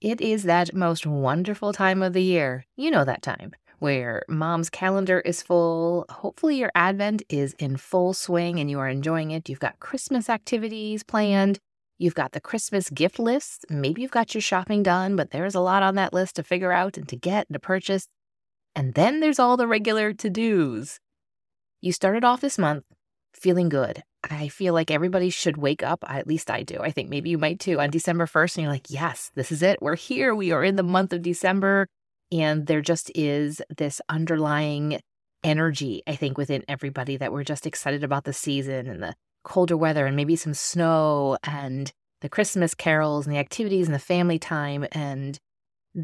It is that most wonderful time of the year. You know that time where mom's calendar is full. Hopefully, your Advent is in full swing and you are enjoying it. You've got Christmas activities planned. You've got the Christmas gift list. Maybe you've got your shopping done, but there's a lot on that list to figure out and to get and to purchase. And then there's all the regular to dos. You started off this month feeling good. I feel like everybody should wake up. At least I do. I think maybe you might too on December 1st. And you're like, yes, this is it. We're here. We are in the month of December. And there just is this underlying energy, I think, within everybody that we're just excited about the season and the colder weather and maybe some snow and the Christmas carols and the activities and the family time and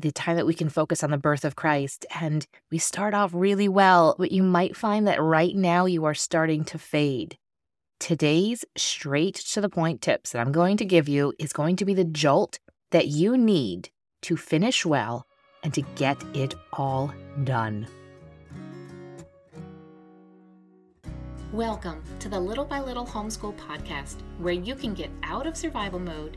the time that we can focus on the birth of Christ. And we start off really well, but you might find that right now you are starting to fade. Today's straight to the point tips that I'm going to give you is going to be the jolt that you need to finish well and to get it all done. Welcome to the Little by Little Homeschool Podcast, where you can get out of survival mode,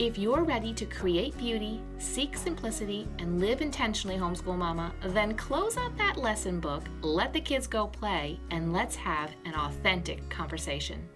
If you're ready to create beauty, seek simplicity, and live intentionally, homeschool mama, then close out that lesson book, let the kids go play, and let's have an authentic conversation.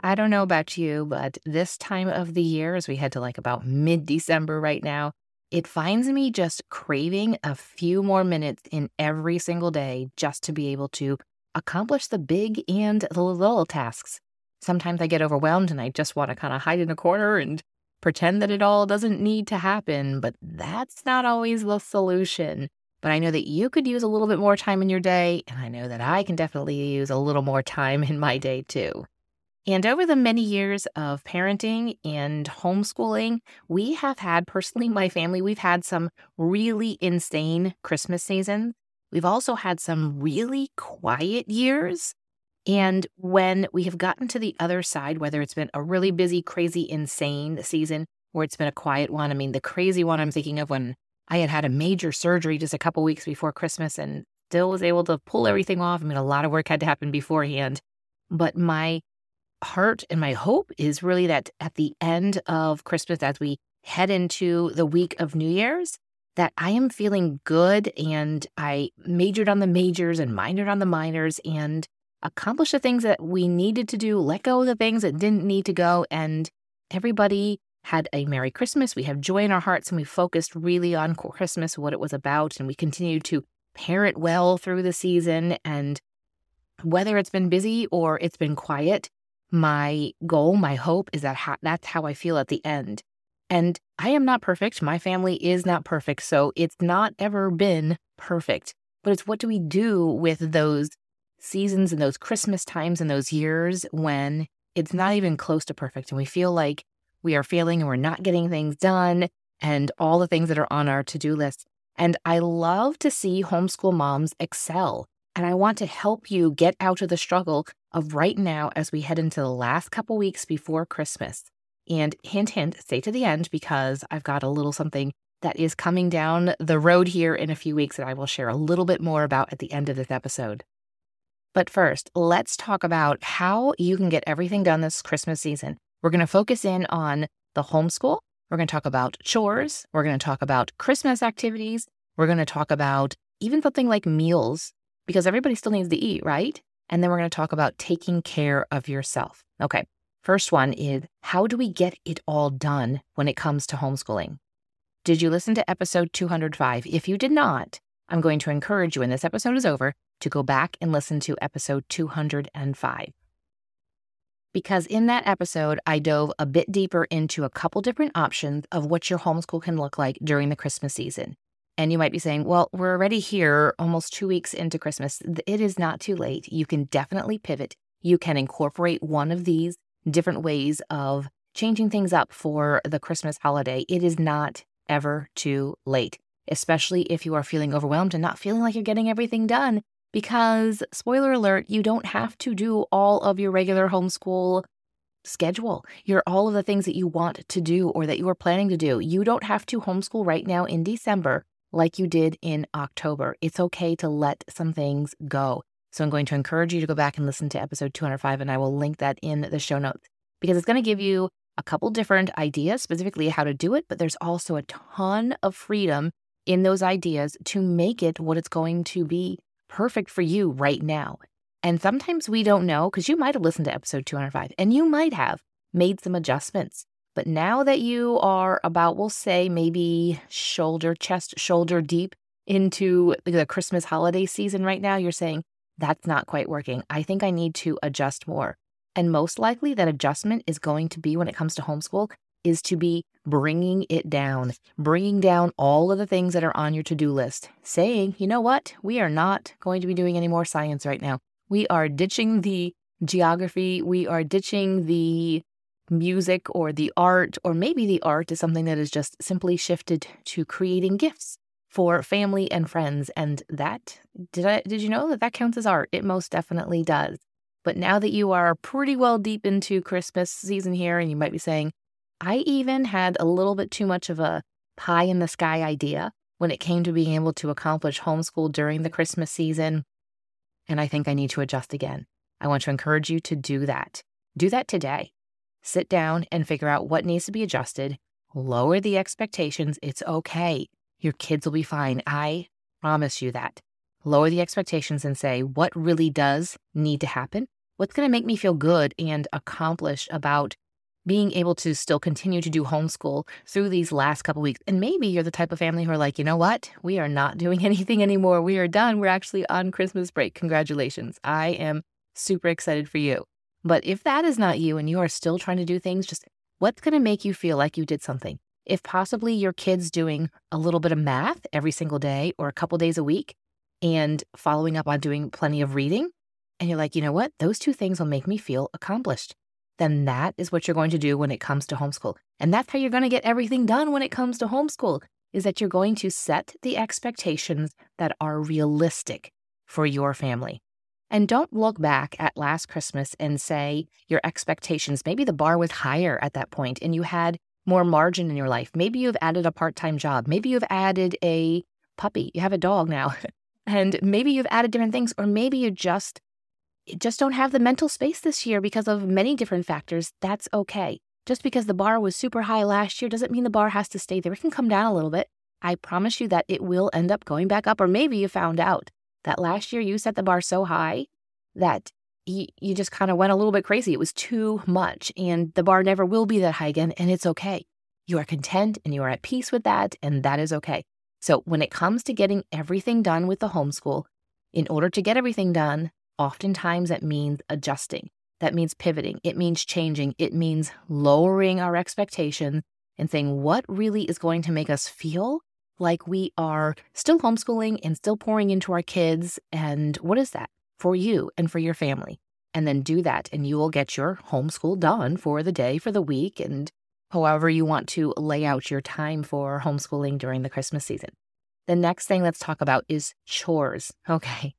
I don't know about you, but this time of the year, as we head to like about mid December right now, it finds me just craving a few more minutes in every single day just to be able to accomplish the big and the little tasks. Sometimes I get overwhelmed and I just want to kind of hide in a corner and pretend that it all doesn't need to happen, but that's not always the solution. But I know that you could use a little bit more time in your day, and I know that I can definitely use a little more time in my day too. And over the many years of parenting and homeschooling, we have had, personally, my family, we've had some really insane Christmas seasons. We've also had some really quiet years. And when we have gotten to the other side, whether it's been a really busy, crazy, insane season or it's been a quiet one, I mean, the crazy one I'm thinking of when I had had a major surgery just a couple weeks before Christmas and still was able to pull everything off. I mean, a lot of work had to happen beforehand. But my heart and my hope is really that at the end of Christmas, as we head into the week of New Year's, that I am feeling good and I majored on the majors and minored on the minors and accomplished the things that we needed to do, let go of the things that didn't need to go. And everybody had a Merry Christmas. We have joy in our hearts and we focused really on Christmas, what it was about. And we continued to parent well through the season. And whether it's been busy or it's been quiet, my goal, my hope is that ha- that's how I feel at the end. And I am not perfect. My family is not perfect. So it's not ever been perfect. But it's what do we do with those seasons and those Christmas times and those years when it's not even close to perfect and we feel like we are failing and we're not getting things done and all the things that are on our to do list. And I love to see homeschool moms excel. And I want to help you get out of the struggle of right now as we head into the last couple weeks before Christmas. And hint, hint, stay to the end because I've got a little something that is coming down the road here in a few weeks that I will share a little bit more about at the end of this episode. But first, let's talk about how you can get everything done this Christmas season. We're going to focus in on the homeschool. We're going to talk about chores. We're going to talk about Christmas activities. We're going to talk about even something like meals because everybody still needs to eat, right? And then we're going to talk about taking care of yourself. Okay. First one is how do we get it all done when it comes to homeschooling? Did you listen to episode 205? If you did not, I'm going to encourage you when this episode is over to go back and listen to episode 205. Because in that episode, I dove a bit deeper into a couple different options of what your homeschool can look like during the Christmas season. And you might be saying, well, we're already here almost two weeks into Christmas. It is not too late. You can definitely pivot. You can incorporate one of these different ways of changing things up for the Christmas holiday. It is not ever too late. Especially if you are feeling overwhelmed and not feeling like you're getting everything done. Because, spoiler alert, you don't have to do all of your regular homeschool schedule. You're all of the things that you want to do or that you are planning to do. You don't have to homeschool right now in December like you did in October. It's okay to let some things go. So I'm going to encourage you to go back and listen to episode 205, and I will link that in the show notes because it's going to give you a couple different ideas, specifically how to do it, but there's also a ton of freedom in those ideas to make it what it's going to be perfect for you right now. And sometimes we don't know because you might have listened to episode 205 and you might have made some adjustments. But now that you are about, we'll say, maybe shoulder, chest, shoulder deep into the Christmas holiday season right now, you're saying, that's not quite working. I think I need to adjust more. And most likely, that adjustment is going to be when it comes to homeschool, is to be bringing it down, bringing down all of the things that are on your to do list, saying, you know what, we are not going to be doing any more science right now. We are ditching the geography, we are ditching the music or the art, or maybe the art is something that is just simply shifted to creating gifts for family and friends. And that, did I, did you know that that counts as art? It most definitely does. But now that you are pretty well deep into Christmas season here, and you might be saying, I even had a little bit too much of a pie in the sky idea when it came to being able to accomplish homeschool during the Christmas season. And I think I need to adjust again. I want to encourage you to do that. Do that today. Sit down and figure out what needs to be adjusted. Lower the expectations. It's okay. Your kids will be fine. I promise you that. Lower the expectations and say, what really does need to happen? What's going to make me feel good and accomplished about being able to still continue to do homeschool through these last couple weeks. And maybe you're the type of family who are like, you know what? We are not doing anything anymore. We are done. We're actually on Christmas break. Congratulations. I am super excited for you. But if that is not you and you are still trying to do things, just what's going to make you feel like you did something? If possibly your kid's doing a little bit of math every single day or a couple days a week and following up on doing plenty of reading, and you're like, you know what? Those two things will make me feel accomplished then that is what you're going to do when it comes to homeschool. And that's how you're going to get everything done when it comes to homeschool is that you're going to set the expectations that are realistic for your family. And don't look back at last Christmas and say your expectations, maybe the bar was higher at that point and you had more margin in your life. Maybe you've added a part time job. Maybe you've added a puppy. You have a dog now. and maybe you've added different things, or maybe you just just don't have the mental space this year because of many different factors, that's okay. Just because the bar was super high last year doesn't mean the bar has to stay there. It can come down a little bit. I promise you that it will end up going back up. Or maybe you found out that last year you set the bar so high that you, you just kind of went a little bit crazy. It was too much, and the bar never will be that high again, and it's okay. You are content and you are at peace with that, and that is okay. So, when it comes to getting everything done with the homeschool, in order to get everything done, Oftentimes, that means adjusting. That means pivoting. It means changing. It means lowering our expectations and saying what really is going to make us feel like we are still homeschooling and still pouring into our kids. And what is that for you and for your family? And then do that, and you will get your homeschool done for the day, for the week, and however you want to lay out your time for homeschooling during the Christmas season. The next thing let's talk about is chores. Okay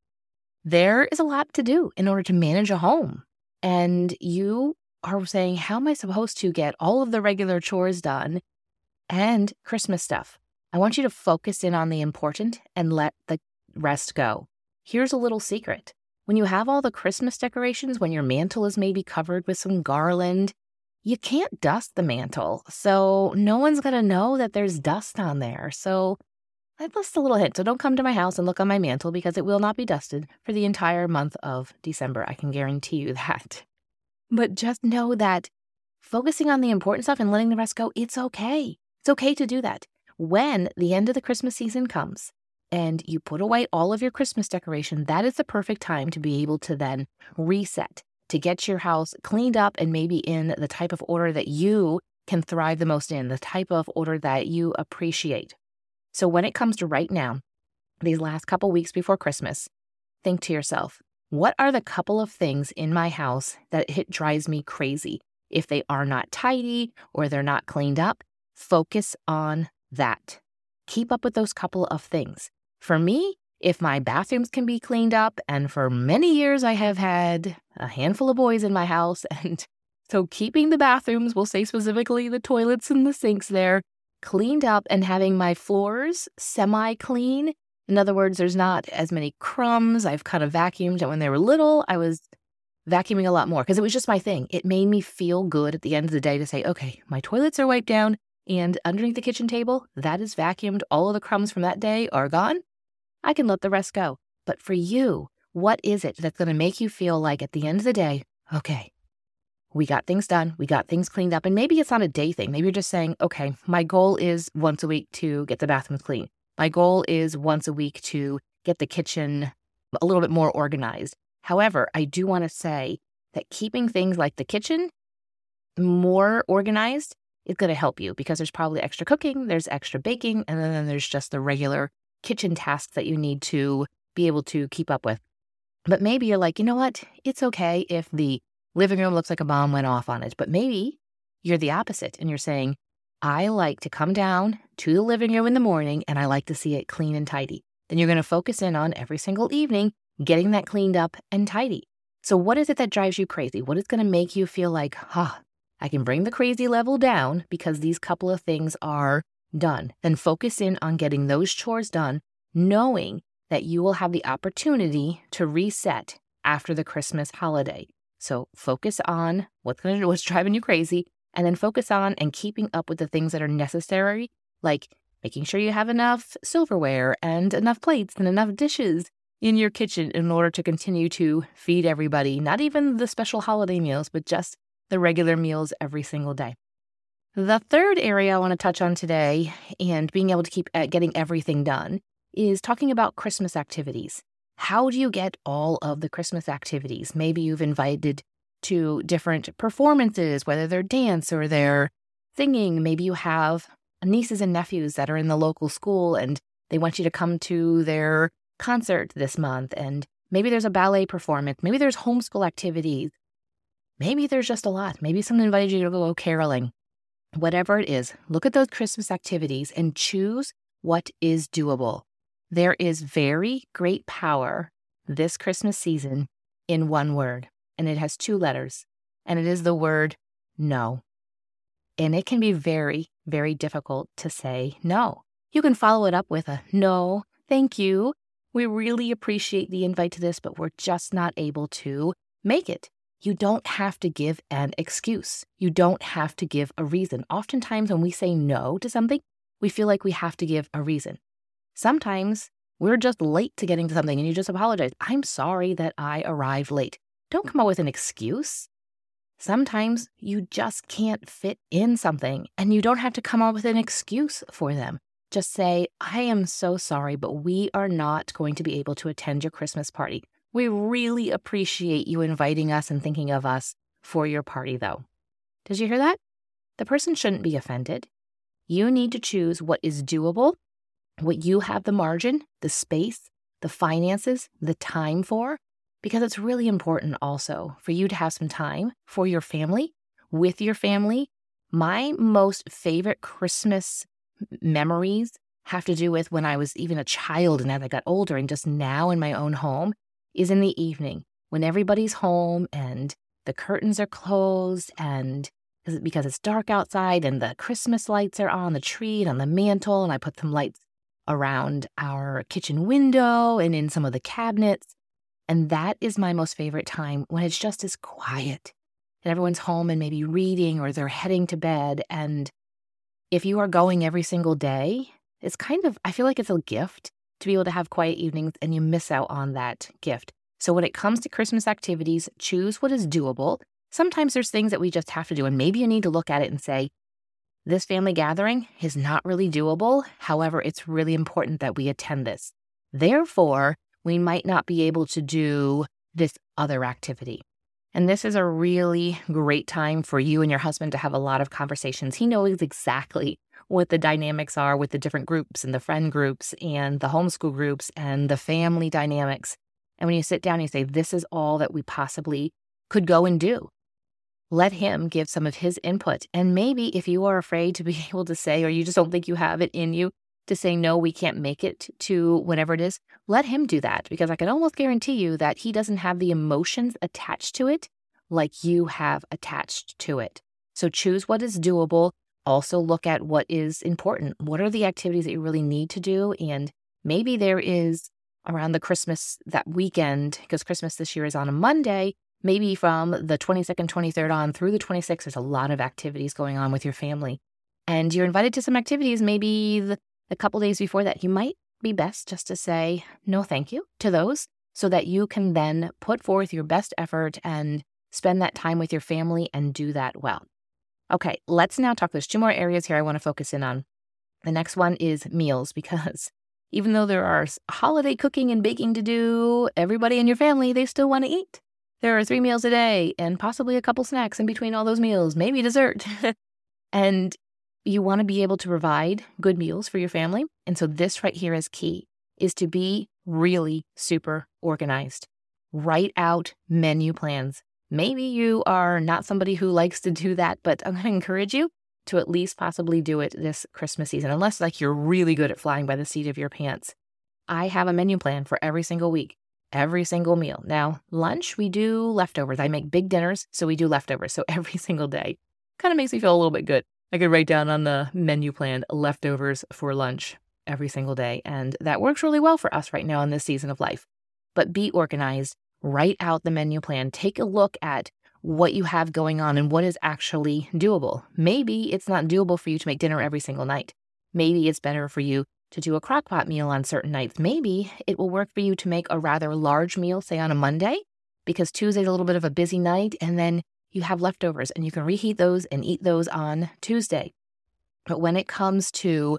there is a lot to do in order to manage a home. And you are saying, How am I supposed to get all of the regular chores done and Christmas stuff? I want you to focus in on the important and let the rest go. Here's a little secret. When you have all the Christmas decorations, when your mantle is maybe covered with some garland, you can't dust the mantle. So no one's going to know that there's dust on there. So that's a little hint. So don't come to my house and look on my mantle because it will not be dusted for the entire month of December. I can guarantee you that. But just know that focusing on the important stuff and letting the rest go, it's okay. It's okay to do that. When the end of the Christmas season comes and you put away all of your Christmas decoration, that is the perfect time to be able to then reset, to get your house cleaned up and maybe in the type of order that you can thrive the most in, the type of order that you appreciate. So when it comes to right now, these last couple weeks before Christmas, think to yourself, what are the couple of things in my house that it drives me crazy? If they are not tidy or they're not cleaned up, focus on that. keep up with those couple of things. For me, if my bathrooms can be cleaned up, and for many years I have had a handful of boys in my house, and so keeping the bathrooms, we'll say specifically the toilets and the sinks there, cleaned up and having my floors semi clean. In other words, there's not as many crumbs. I've kind of vacuumed. And when they were little, I was vacuuming a lot more because it was just my thing. It made me feel good at the end of the day to say, okay, my toilets are wiped down and underneath the kitchen table, that is vacuumed. All of the crumbs from that day are gone. I can let the rest go. But for you, what is it that's going to make you feel like at the end of the day, okay, we got things done, we got things cleaned up. And maybe it's not a day thing. Maybe you're just saying, okay, my goal is once a week to get the bathrooms clean. My goal is once a week to get the kitchen a little bit more organized. However, I do want to say that keeping things like the kitchen more organized is going to help you because there's probably extra cooking, there's extra baking, and then there's just the regular kitchen tasks that you need to be able to keep up with. But maybe you're like, you know what? It's okay if the living room looks like a bomb went off on it. But maybe you're the opposite and you're saying, I like to come down to the living room in the morning and I like to see it clean and tidy. Then you're going to focus in on every single evening getting that cleaned up and tidy. So, what is it that drives you crazy? What is going to make you feel like, huh, I can bring the crazy level down because these couple of things are done? Then focus in on getting those chores done, knowing that you will have the opportunity to reset after the Christmas holiday. So focus on what's to what's driving you crazy and then focus on and keeping up with the things that are necessary like making sure you have enough silverware and enough plates and enough dishes in your kitchen in order to continue to feed everybody, not even the special holiday meals, but just the regular meals every single day. The third area I want to touch on today and being able to keep uh, getting everything done is talking about Christmas activities. How do you get all of the Christmas activities? Maybe you've invited to different performances, whether they're dance or they're singing. Maybe you have nieces and nephews that are in the local school and they want you to come to their concert this month. And maybe there's a ballet performance. Maybe there's homeschool activities. Maybe there's just a lot. Maybe someone invited you to go caroling. Whatever it is, look at those Christmas activities and choose what is doable. There is very great power this Christmas season in one word, and it has two letters, and it is the word no. And it can be very, very difficult to say no. You can follow it up with a no, thank you. We really appreciate the invite to this, but we're just not able to make it. You don't have to give an excuse. You don't have to give a reason. Oftentimes, when we say no to something, we feel like we have to give a reason. Sometimes we're just late to getting to something and you just apologize. I'm sorry that I arrived late. Don't come up with an excuse. Sometimes you just can't fit in something and you don't have to come up with an excuse for them. Just say, I am so sorry, but we are not going to be able to attend your Christmas party. We really appreciate you inviting us and thinking of us for your party, though. Did you hear that? The person shouldn't be offended. You need to choose what is doable what you have the margin, the space, the finances, the time for, because it's really important also for you to have some time for your family, with your family. My most favorite Christmas memories have to do with when I was even a child and as I got older and just now in my own home is in the evening when everybody's home and the curtains are closed and because it's dark outside and the Christmas lights are on the tree and on the mantle and I put some lights around our kitchen window and in some of the cabinets. And that is my most favorite time when it's just as quiet and everyone's home and maybe reading or they're heading to bed. And if you are going every single day, it's kind of, I feel like it's a gift to be able to have quiet evenings and you miss out on that gift. So when it comes to Christmas activities, choose what is doable. Sometimes there's things that we just have to do, and maybe you need to look at it and say, this family gathering is not really doable. However, it's really important that we attend this. Therefore, we might not be able to do this other activity. And this is a really great time for you and your husband to have a lot of conversations. He knows exactly what the dynamics are with the different groups and the friend groups and the homeschool groups and the family dynamics. And when you sit down, you say, This is all that we possibly could go and do let him give some of his input. And maybe if you are afraid to be able to say, or you just don't think you have it in you to say, no, we can't make it to whatever it is, let him do that because I can almost guarantee you that he doesn't have the emotions attached to it like you have attached to it. So choose what is doable. Also, look at what is important. What are the activities that you really need to do? And maybe there is around the Christmas that weekend, because Christmas this year is on a Monday, maybe from the 22nd, 23rd on through the 26th, there's a lot of activities going on with your family. And you're invited to some activities maybe the, the couple days before that. You might be best just to say no thank you to those so that you can then put forth your best effort and spend that time with your family and do that well. Okay, let's now talk. There's two more areas here I want to focus in on. The next one is meals because even though there are holiday cooking and baking to do, everybody in your family, they still want to eat. There are three meals a day and possibly a couple snacks in between all those meals, maybe dessert. and you want to be able to provide good meals for your family. And so this right here is key is to be really super organized. Write out menu plans. Maybe you are not somebody who likes to do that, but I'm going to encourage you to at least possibly do it this Christmas season, unless like you're really good at flying by the seat of your pants. I have a menu plan for every single week, every single meal. Now, lunch, we do leftovers. I make big dinners, so we do leftovers. So every single day kind of makes me feel a little bit good. I could write down on the menu plan leftovers for lunch every single day. And that works really well for us right now in this season of life. But be organized, write out the menu plan, take a look at what you have going on and what is actually doable. Maybe it's not doable for you to make dinner every single night. Maybe it's better for you to do a crockpot meal on certain nights. Maybe it will work for you to make a rather large meal, say on a Monday, because Tuesday's a little bit of a busy night, and then you have leftovers and you can reheat those and eat those on Tuesday. But when it comes to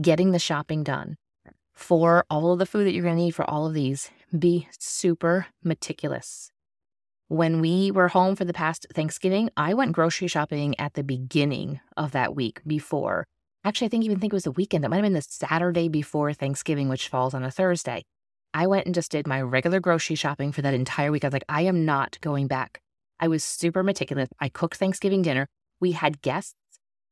getting the shopping done for all of the food that you're going to need for all of these, be super meticulous. When we were home for the past Thanksgiving, I went grocery shopping at the beginning of that week before. Actually, I think even think it was the weekend. It might have been the Saturday before Thanksgiving, which falls on a Thursday. I went and just did my regular grocery shopping for that entire week. I was like, I am not going back I was super meticulous. I cooked Thanksgiving dinner. We had guests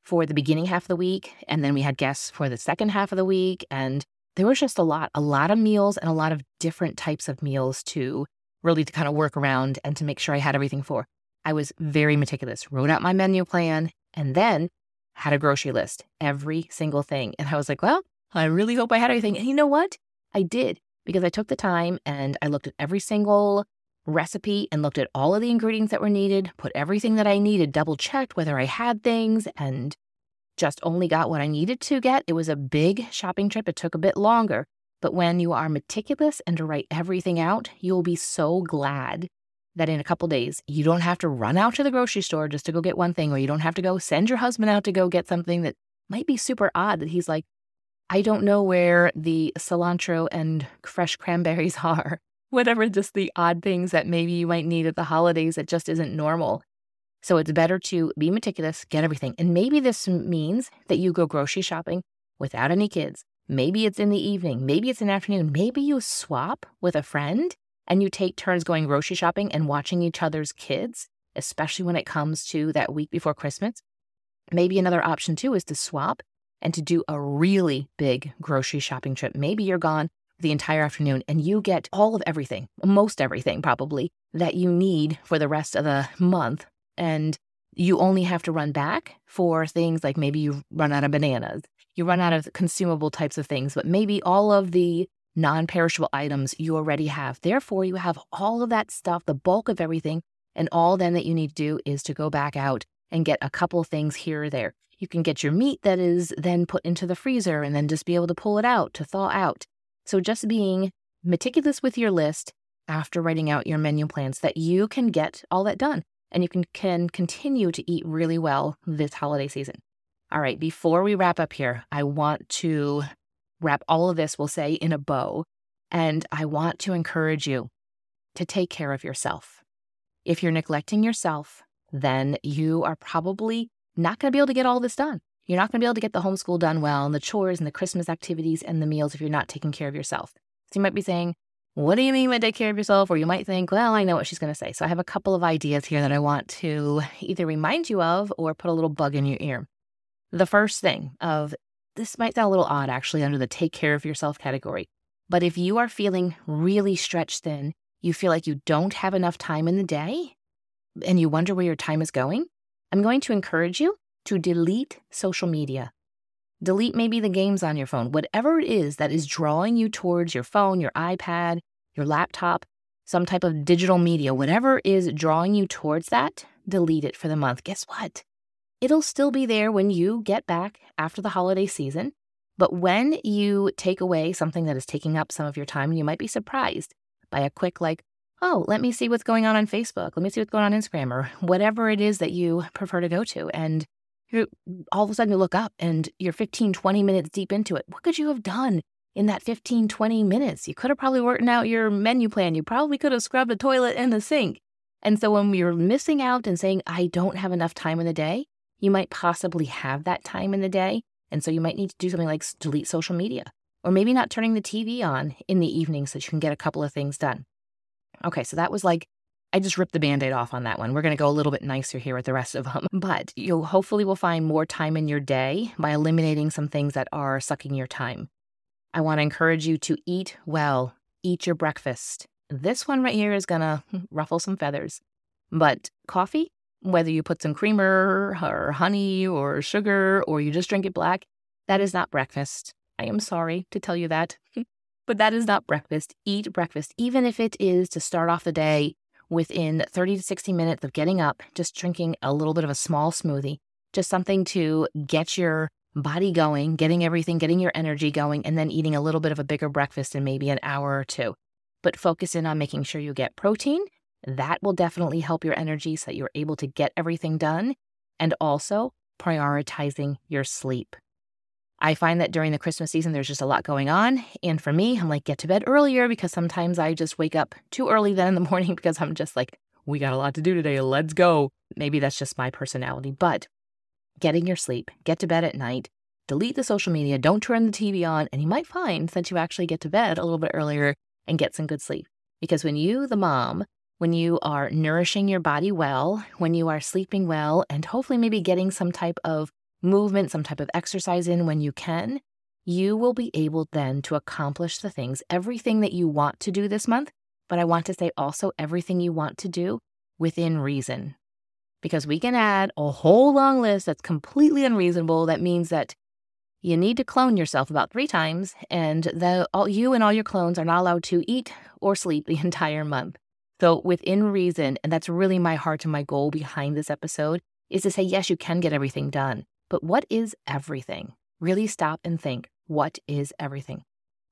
for the beginning half of the week, and then we had guests for the second half of the week. And there was just a lot, a lot of meals and a lot of different types of meals to really to kind of work around and to make sure I had everything for. I was very meticulous, wrote out my menu plan, and then had a grocery list, every single thing. And I was like, well, I really hope I had everything. And you know what? I did because I took the time and I looked at every single recipe and looked at all of the ingredients that were needed, put everything that I needed, double checked whether I had things, and just only got what I needed to get. It was a big shopping trip. It took a bit longer. But when you are meticulous and to write everything out, you'll be so glad that in a couple days, you don't have to run out to the grocery store just to go get one thing, or you don't have to go send your husband out to go get something that might be super odd that he's like, I don't know where the cilantro and fresh cranberries are whatever just the odd things that maybe you might need at the holidays that just isn't normal. So it's better to be meticulous, get everything. And maybe this means that you go grocery shopping without any kids. Maybe it's in the evening, maybe it's the afternoon, maybe you swap with a friend and you take turns going grocery shopping and watching each other's kids, especially when it comes to that week before Christmas. Maybe another option too is to swap and to do a really big grocery shopping trip. Maybe you're gone the entire afternoon and you get all of everything, most everything probably, that you need for the rest of the month. And you only have to run back for things like maybe you run out of bananas, you run out of consumable types of things, but maybe all of the non perishable items you already have. Therefore, you have all of that stuff, the bulk of everything. And all then that you need to do is to go back out and get a couple things here or there. You can get your meat that is then put into the freezer and then just be able to pull it out to thaw out. So just being meticulous with your list after writing out your menu plans that you can get all that done and you can, can continue to eat really well this holiday season. All right, before we wrap up here, I want to wrap all of this, we'll say, in a bow. And I want to encourage you to take care of yourself. If you're neglecting yourself, then you are probably not going to be able to get all this done. You're not going to be able to get the homeschool done well and the chores and the Christmas activities and the meals if you're not taking care of yourself. So you might be saying, What do you mean by take care of yourself? Or you might think, Well, I know what she's going to say. So I have a couple of ideas here that I want to either remind you of or put a little bug in your ear. The first thing of this might sound a little odd actually under the take care of yourself category. But if you are feeling really stretched thin, you feel like you don't have enough time in the day, and you wonder where your time is going, I'm going to encourage you to delete social media. Delete maybe the games on your phone, whatever it is that is drawing you towards your phone, your iPad, your laptop, some type of digital media, whatever is drawing you towards that, delete it for the month. Guess what? It'll still be there when you get back after the holiday season. But when you take away something that is taking up some of your time, you might be surprised by a quick, like, oh, let me see what's going on on Facebook. Let me see what's going on on Instagram or whatever it is that you prefer to go to. And you all of a sudden you look up and you're 15, 20 minutes deep into it. What could you have done in that 15, 20 minutes? You could have probably worked out your menu plan. You probably could have scrubbed the toilet and the sink. And so when you're missing out and saying, I don't have enough time in the day, you might possibly have that time in the day. And so you might need to do something like delete social media or maybe not turning the TV on in the evening so that you can get a couple of things done. Okay, so that was like, I just ripped the band aid off on that one. We're going to go a little bit nicer here with the rest of them. But you hopefully will find more time in your day by eliminating some things that are sucking your time. I want to encourage you to eat well, eat your breakfast. This one right here is going to ruffle some feathers. But coffee, whether you put some creamer or honey or sugar or you just drink it black, that is not breakfast. I am sorry to tell you that. but that is not breakfast. Eat breakfast, even if it is to start off the day within 30 to 60 minutes of getting up, just drinking a little bit of a small smoothie, just something to get your body going, getting everything, getting your energy going, and then eating a little bit of a bigger breakfast in maybe an hour or two. But focus in on making sure you get protein. That will definitely help your energy so that you're able to get everything done. And also prioritizing your sleep. I find that during the Christmas season, there's just a lot going on. And for me, I'm like, get to bed earlier because sometimes I just wake up too early then in the morning because I'm just like, we got a lot to do today. Let's go. Maybe that's just my personality, but getting your sleep, get to bed at night, delete the social media, don't turn the TV on, and you might find that you actually get to bed a little bit earlier and get some good sleep. Because when you, the mom, when you are nourishing your body well, when you are sleeping well, and hopefully maybe getting some type of movement, some type of exercise in when you can, you will be able then to accomplish the things, everything that you want to do this month. But I want to say also everything you want to do within reason. Because we can add a whole long list that's completely unreasonable. That means that you need to clone yourself about three times, and the, all, you and all your clones are not allowed to eat or sleep the entire month. So, within reason, and that's really my heart and my goal behind this episode, is to say, yes, you can get everything done. But what is everything? Really stop and think what is everything?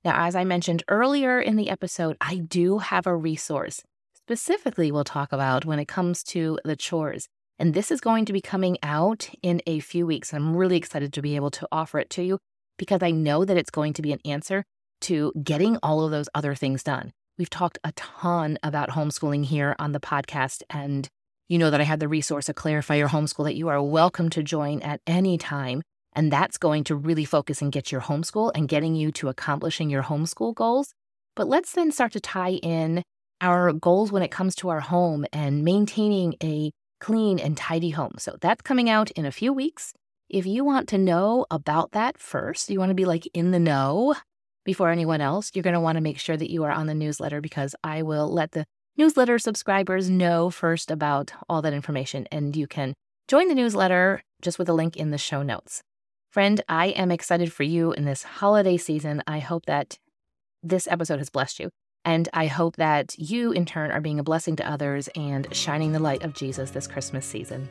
Now, as I mentioned earlier in the episode, I do have a resource. Specifically, we'll talk about when it comes to the chores. And this is going to be coming out in a few weeks. I'm really excited to be able to offer it to you because I know that it's going to be an answer to getting all of those other things done. We've talked a ton about homeschooling here on the podcast, and you know that I have the resource, a Clarify Your Homeschool, that you are welcome to join at any time. And that's going to really focus and get your homeschool and getting you to accomplishing your homeschool goals. But let's then start to tie in our goals when it comes to our home and maintaining a clean and tidy home. So that's coming out in a few weeks. If you want to know about that first, you want to be like in the know before anyone else, you're going to want to make sure that you are on the newsletter because I will let the newsletter subscribers know first about all that information, and you can join the newsletter just with a link in the show notes. Friend, I am excited for you in this holiday season. I hope that this episode has blessed you. And I hope that you, in turn, are being a blessing to others and shining the light of Jesus this Christmas season.